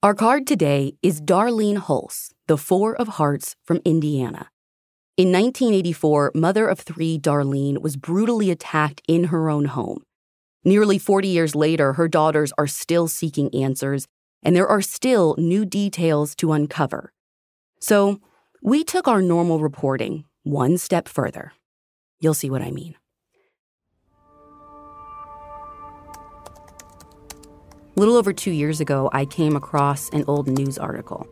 Our card today is Darlene Hulse, the Four of Hearts from Indiana. In 1984, mother of three Darlene was brutally attacked in her own home. Nearly 40 years later, her daughters are still seeking answers, and there are still new details to uncover. So, we took our normal reporting one step further. You'll see what I mean. Little over two years ago, I came across an old news article.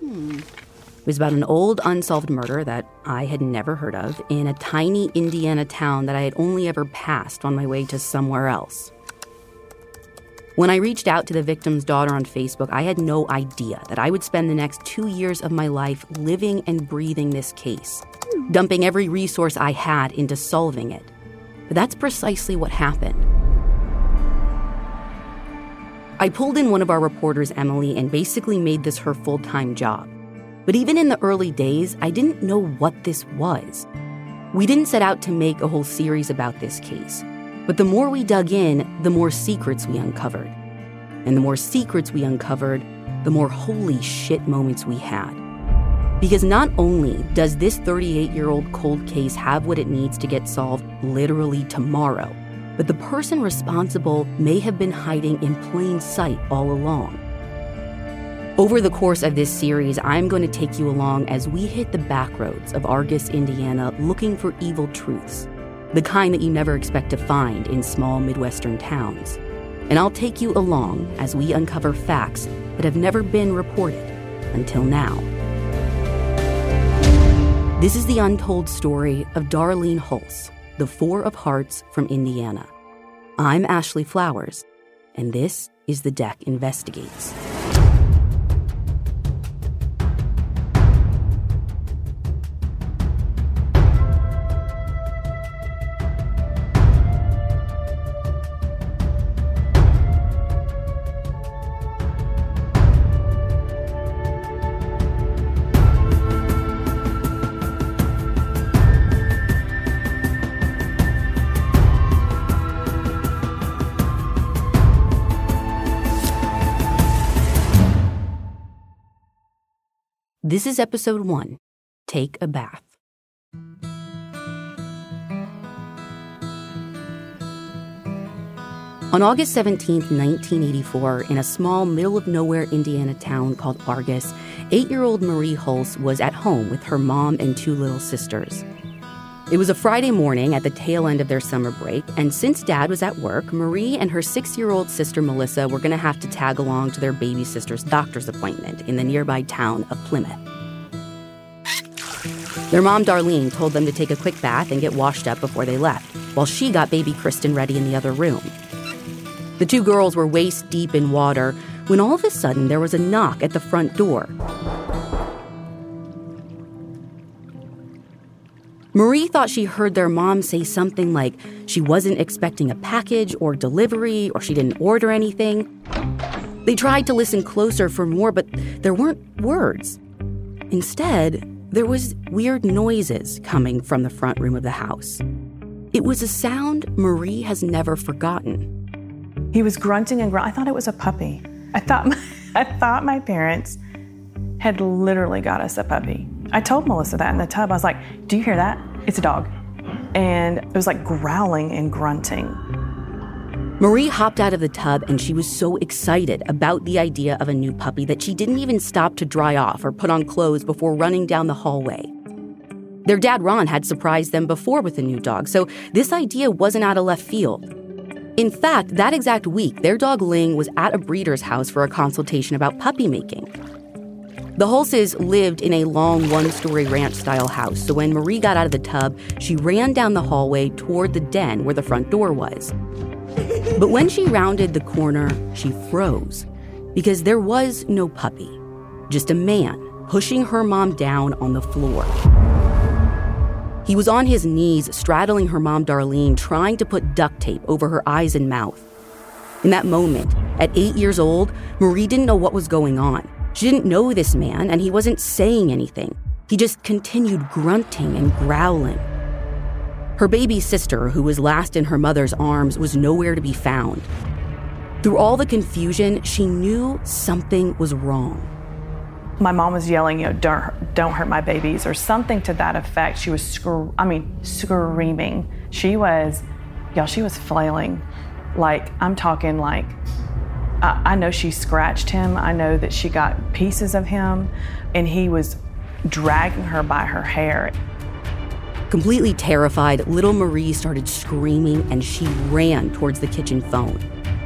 Hmm. It was about an old unsolved murder that I had never heard of in a tiny Indiana town that I had only ever passed on my way to somewhere else. When I reached out to the victim's daughter on Facebook, I had no idea that I would spend the next two years of my life living and breathing this case, dumping every resource I had into solving it. But that's precisely what happened. I pulled in one of our reporters, Emily, and basically made this her full time job. But even in the early days, I didn't know what this was. We didn't set out to make a whole series about this case. But the more we dug in, the more secrets we uncovered. And the more secrets we uncovered, the more holy shit moments we had. Because not only does this 38 year old cold case have what it needs to get solved literally tomorrow, but the person responsible may have been hiding in plain sight all along. Over the course of this series, I'm going to take you along as we hit the back roads of Argos, Indiana, looking for evil truths, the kind that you never expect to find in small Midwestern towns. And I'll take you along as we uncover facts that have never been reported until now. This is the untold story of Darlene Hulse, the Four of Hearts from Indiana. I'm Ashley Flowers, and this is The Deck Investigates. This is episode one Take a Bath. On August 17, 1984, in a small, middle of nowhere Indiana town called Argos, eight year old Marie Hulse was at home with her mom and two little sisters. It was a Friday morning at the tail end of their summer break, and since dad was at work, Marie and her six year old sister Melissa were going to have to tag along to their baby sister's doctor's appointment in the nearby town of Plymouth. Their mom, Darlene, told them to take a quick bath and get washed up before they left, while she got baby Kristen ready in the other room. The two girls were waist deep in water when all of a sudden there was a knock at the front door. Marie thought she heard their mom say something like she wasn't expecting a package or delivery or she didn't order anything. They tried to listen closer for more, but there weren't words. Instead, there was weird noises coming from the front room of the house. It was a sound Marie has never forgotten. He was grunting and grunting. I thought it was a puppy. I thought I thought my parents had literally got us a puppy. I told Melissa that in the tub. I was like, "Do you hear that? It's a dog." And it was like growling and grunting. Marie hopped out of the tub and she was so excited about the idea of a new puppy that she didn't even stop to dry off or put on clothes before running down the hallway. Their dad, Ron, had surprised them before with a new dog, so this idea wasn't out of left field. In fact, that exact week, their dog Ling was at a breeder's house for a consultation about puppy making. The Hulses lived in a long one story ranch style house, so when Marie got out of the tub, she ran down the hallway toward the den where the front door was. But when she rounded the corner, she froze because there was no puppy, just a man pushing her mom down on the floor. He was on his knees, straddling her mom, Darlene, trying to put duct tape over her eyes and mouth. In that moment, at eight years old, Marie didn't know what was going on. She didn't know this man, and he wasn't saying anything. He just continued grunting and growling. Her baby sister, who was last in her mother's arms, was nowhere to be found. Through all the confusion, she knew something was wrong. My mom was yelling, you know, don't, don't hurt my babies, or something to that effect. She was, scr- I mean, screaming. She was, y'all, she was flailing. Like, I'm talking like, I, know she scratched him. I know that she got pieces of him, and he was dragging her by her hair. Completely terrified, little Marie started screaming and she ran towards the kitchen phone.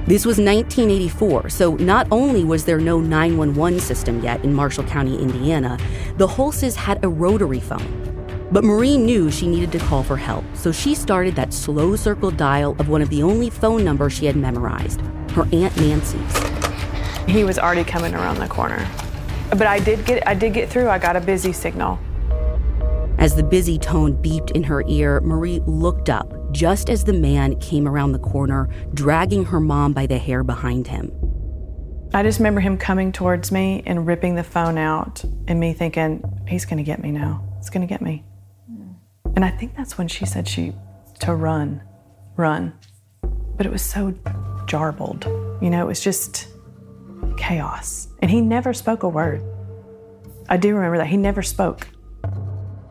This was 1984, so not only was there no 911 system yet in Marshall County, Indiana, the Hulses had a rotary phone. But Marie knew she needed to call for help, so she started that slow circle dial of one of the only phone numbers she had memorized her Aunt Nancy's. He was already coming around the corner. But I did get I did get through. I got a busy signal. As the busy tone beeped in her ear, Marie looked up just as the man came around the corner, dragging her mom by the hair behind him. I just remember him coming towards me and ripping the phone out, and me thinking, he's going to get me now. He's going to get me. And I think that's when she said she to run, run. But it was so jarbled. You know, it was just chaos. And he never spoke a word. I do remember that. He never spoke.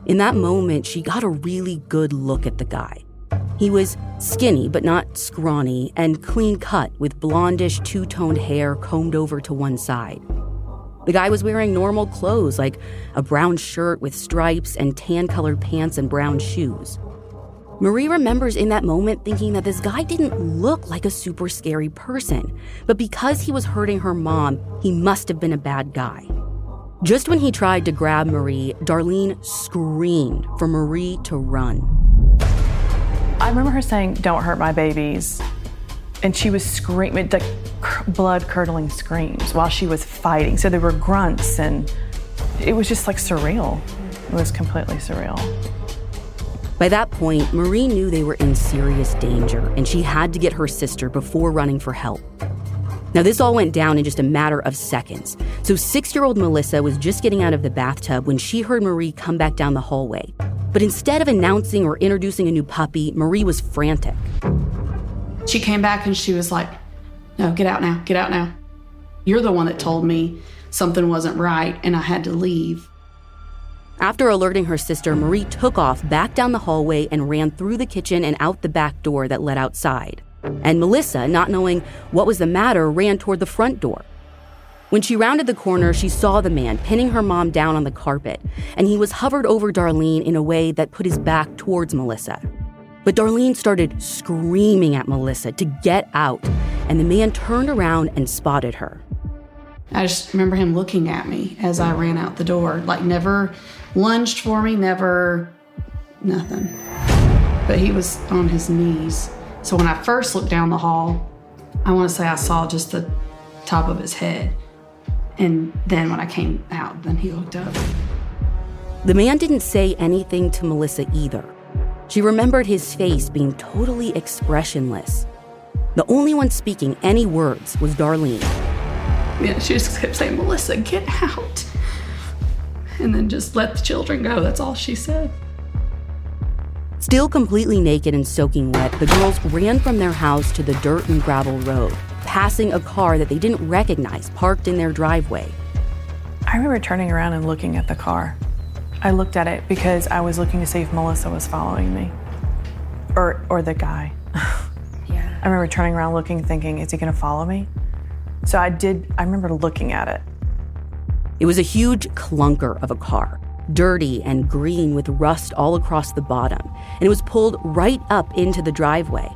In that moment, she got a really good look at the guy. He was skinny but not scrawny and clean cut with blondish two toned hair combed over to one side. The guy was wearing normal clothes like a brown shirt with stripes and tan colored pants and brown shoes. Marie remembers in that moment thinking that this guy didn't look like a super scary person, but because he was hurting her mom, he must have been a bad guy. Just when he tried to grab Marie, Darlene screamed for Marie to run. I remember her saying, Don't hurt my babies. And she was screaming, like blood curdling screams while she was fighting. So there were grunts, and it was just like surreal. It was completely surreal. By that point, Marie knew they were in serious danger, and she had to get her sister before running for help. Now, this all went down in just a matter of seconds. So, six year old Melissa was just getting out of the bathtub when she heard Marie come back down the hallway. But instead of announcing or introducing a new puppy, Marie was frantic. She came back and she was like, No, get out now, get out now. You're the one that told me something wasn't right and I had to leave. After alerting her sister, Marie took off back down the hallway and ran through the kitchen and out the back door that led outside. And Melissa, not knowing what was the matter, ran toward the front door. When she rounded the corner, she saw the man pinning her mom down on the carpet, and he was hovered over Darlene in a way that put his back towards Melissa. But Darlene started screaming at Melissa to get out, and the man turned around and spotted her. I just remember him looking at me as I ran out the door, like never lunged for me, never nothing. But he was on his knees. So when I first looked down the hall, I want to say I saw just the top of his head. And then when I came out, then he looked up. The man didn't say anything to Melissa either. She remembered his face being totally expressionless. The only one speaking any words was Darlene. Yeah, she just kept saying, Melissa, get out. And then just let the children go. That's all she said. Still completely naked and soaking wet, the girls ran from their house to the dirt and gravel road passing a car that they didn't recognize parked in their driveway. I remember turning around and looking at the car. I looked at it because I was looking to see if Melissa was following me or, or the guy. yeah. I remember turning around looking, thinking, is he going to follow me? So I did, I remember looking at it. It was a huge clunker of a car, dirty and green with rust all across the bottom, and it was pulled right up into the driveway.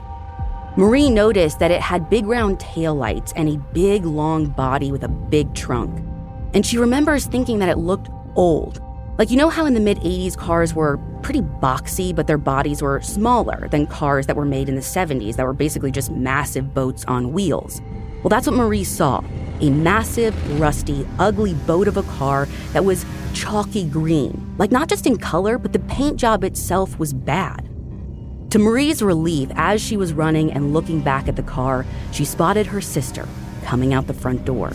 Marie noticed that it had big round taillights and a big long body with a big trunk. And she remembers thinking that it looked old. Like, you know how in the mid 80s cars were pretty boxy, but their bodies were smaller than cars that were made in the 70s that were basically just massive boats on wheels? Well, that's what Marie saw a massive, rusty, ugly boat of a car that was chalky green. Like, not just in color, but the paint job itself was bad. To Marie's relief, as she was running and looking back at the car, she spotted her sister coming out the front door.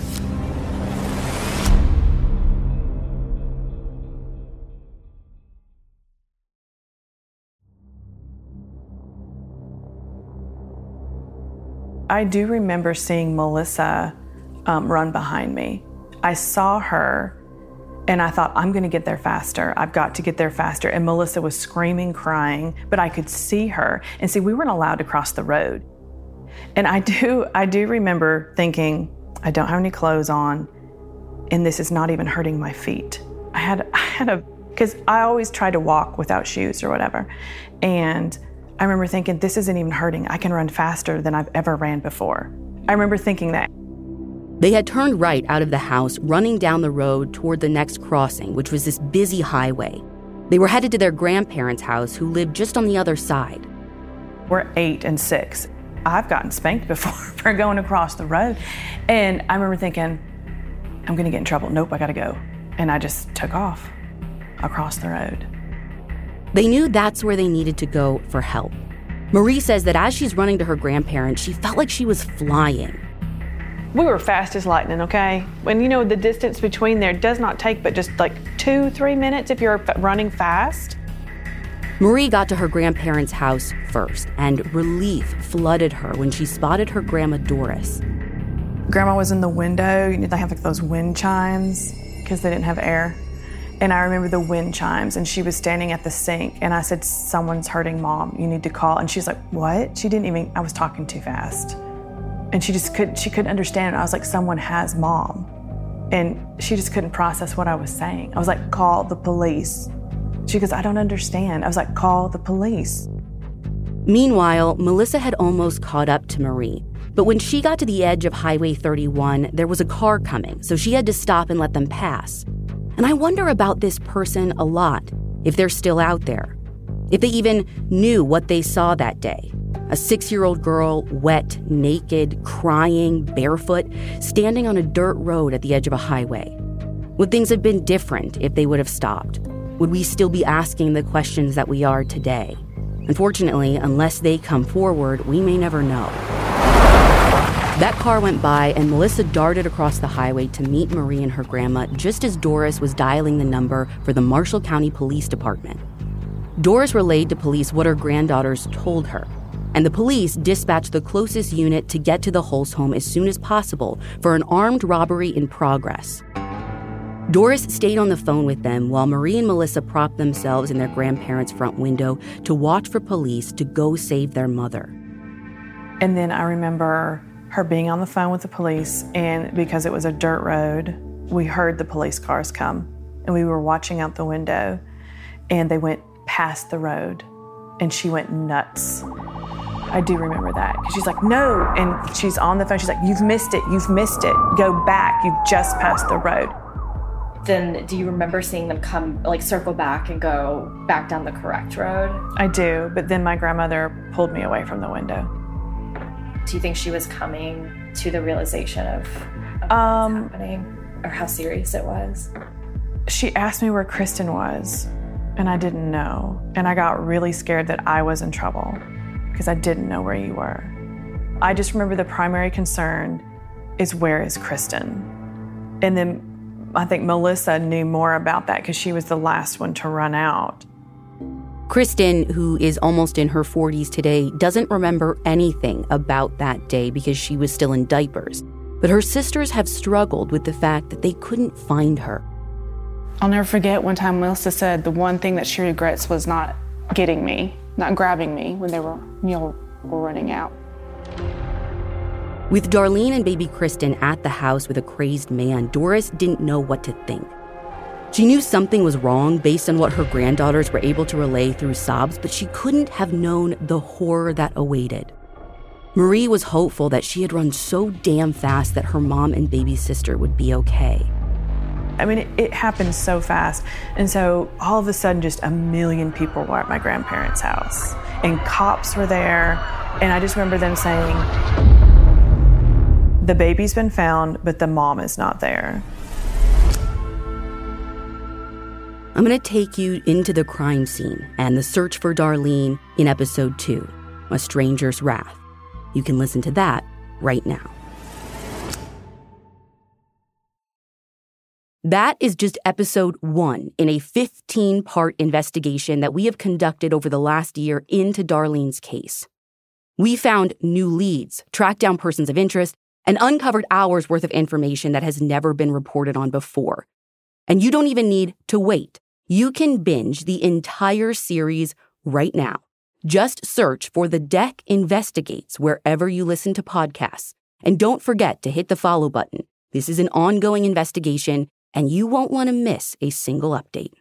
I do remember seeing Melissa um, run behind me. I saw her and I thought, I'm going to get there faster. I've got to get there faster. And Melissa was screaming, crying, but I could see her. And see, we weren't allowed to cross the road. And I do, I do remember thinking, I don't have any clothes on, and this is not even hurting my feet. I had, I had a, because I always try to walk without shoes or whatever. And I remember thinking, this isn't even hurting. I can run faster than I've ever ran before. I remember thinking that. They had turned right out of the house, running down the road toward the next crossing, which was this busy highway. They were headed to their grandparents' house, who lived just on the other side. We're eight and six. I've gotten spanked before for going across the road. And I remember thinking, I'm going to get in trouble. Nope, I got to go. And I just took off across the road. They knew that's where they needed to go for help. Marie says that as she's running to her grandparents, she felt like she was flying. We were fast as lightning, okay? And you know, the distance between there does not take but just like two, three minutes if you're running fast. Marie got to her grandparents' house first, and relief flooded her when she spotted her grandma Doris. Grandma was in the window. You know, they have like those wind chimes because they didn't have air. And I remember the wind chimes, and she was standing at the sink. And I said, Someone's hurting mom. You need to call. And she's like, What? She didn't even, I was talking too fast. And she just couldn't, she couldn't understand. I was like, Someone has mom. And she just couldn't process what I was saying. I was like, Call the police. She goes, I don't understand. I was like, Call the police. Meanwhile, Melissa had almost caught up to Marie. But when she got to the edge of Highway 31, there was a car coming, so she had to stop and let them pass. And I wonder about this person a lot, if they're still out there. If they even knew what they saw that day. A six year old girl, wet, naked, crying, barefoot, standing on a dirt road at the edge of a highway. Would things have been different if they would have stopped? Would we still be asking the questions that we are today? Unfortunately, unless they come forward, we may never know. That car went by, and Melissa darted across the highway to meet Marie and her grandma just as Doris was dialing the number for the Marshall County Police Department. Doris relayed to police what her granddaughters told her, and the police dispatched the closest unit to get to the Hulse home as soon as possible for an armed robbery in progress. Doris stayed on the phone with them while Marie and Melissa propped themselves in their grandparents' front window to watch for police to go save their mother. And then I remember her being on the phone with the police, and because it was a dirt road, we heard the police cars come, and we were watching out the window, and they went past the road, and she went nuts. I do remember that because she's like, no, and she's on the phone. She's like, you've missed it, you've missed it. Go back, you've just passed the road. Then, do you remember seeing them come, like, circle back and go back down the correct road? I do, but then my grandmother pulled me away from the window. Do you think she was coming to the realization of, of Um, what's happening or how serious it was? She asked me where Kristen was, and I didn't know. And I got really scared that I was in trouble because I didn't know where you were. I just remember the primary concern is where is Kristen? And then I think Melissa knew more about that because she was the last one to run out. Kristen, who is almost in her 40s today, doesn't remember anything about that day because she was still in diapers. But her sisters have struggled with the fact that they couldn't find her. I'll never forget one time Melissa said the one thing that she regrets was not getting me, not grabbing me when they were, know, were running out. With Darlene and baby Kristen at the house with a crazed man, Doris didn't know what to think. She knew something was wrong based on what her granddaughters were able to relay through sobs, but she couldn't have known the horror that awaited. Marie was hopeful that she had run so damn fast that her mom and baby sister would be okay. I mean, it, it happened so fast. And so all of a sudden, just a million people were at my grandparents' house, and cops were there. And I just remember them saying, The baby's been found, but the mom is not there. I'm going to take you into the crime scene and the search for Darlene in episode 2, A Stranger's Wrath. You can listen to that right now. That is just episode one in a 15 part investigation that we have conducted over the last year into Darlene's case. We found new leads, tracked down persons of interest, and uncovered hours worth of information that has never been reported on before. And you don't even need to wait. You can binge the entire series right now. Just search for The Deck Investigates wherever you listen to podcasts. And don't forget to hit the follow button. This is an ongoing investigation, and you won't want to miss a single update.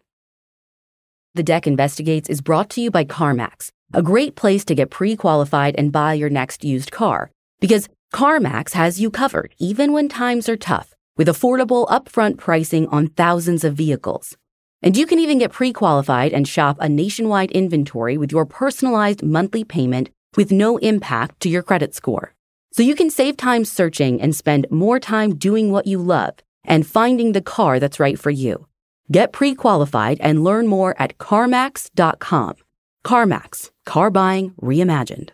The Deck Investigates is brought to you by CarMax, a great place to get pre qualified and buy your next used car. Because CarMax has you covered, even when times are tough, with affordable upfront pricing on thousands of vehicles. And you can even get pre qualified and shop a nationwide inventory with your personalized monthly payment with no impact to your credit score. So you can save time searching and spend more time doing what you love and finding the car that's right for you. Get pre qualified and learn more at CarMax.com. CarMax, car buying reimagined.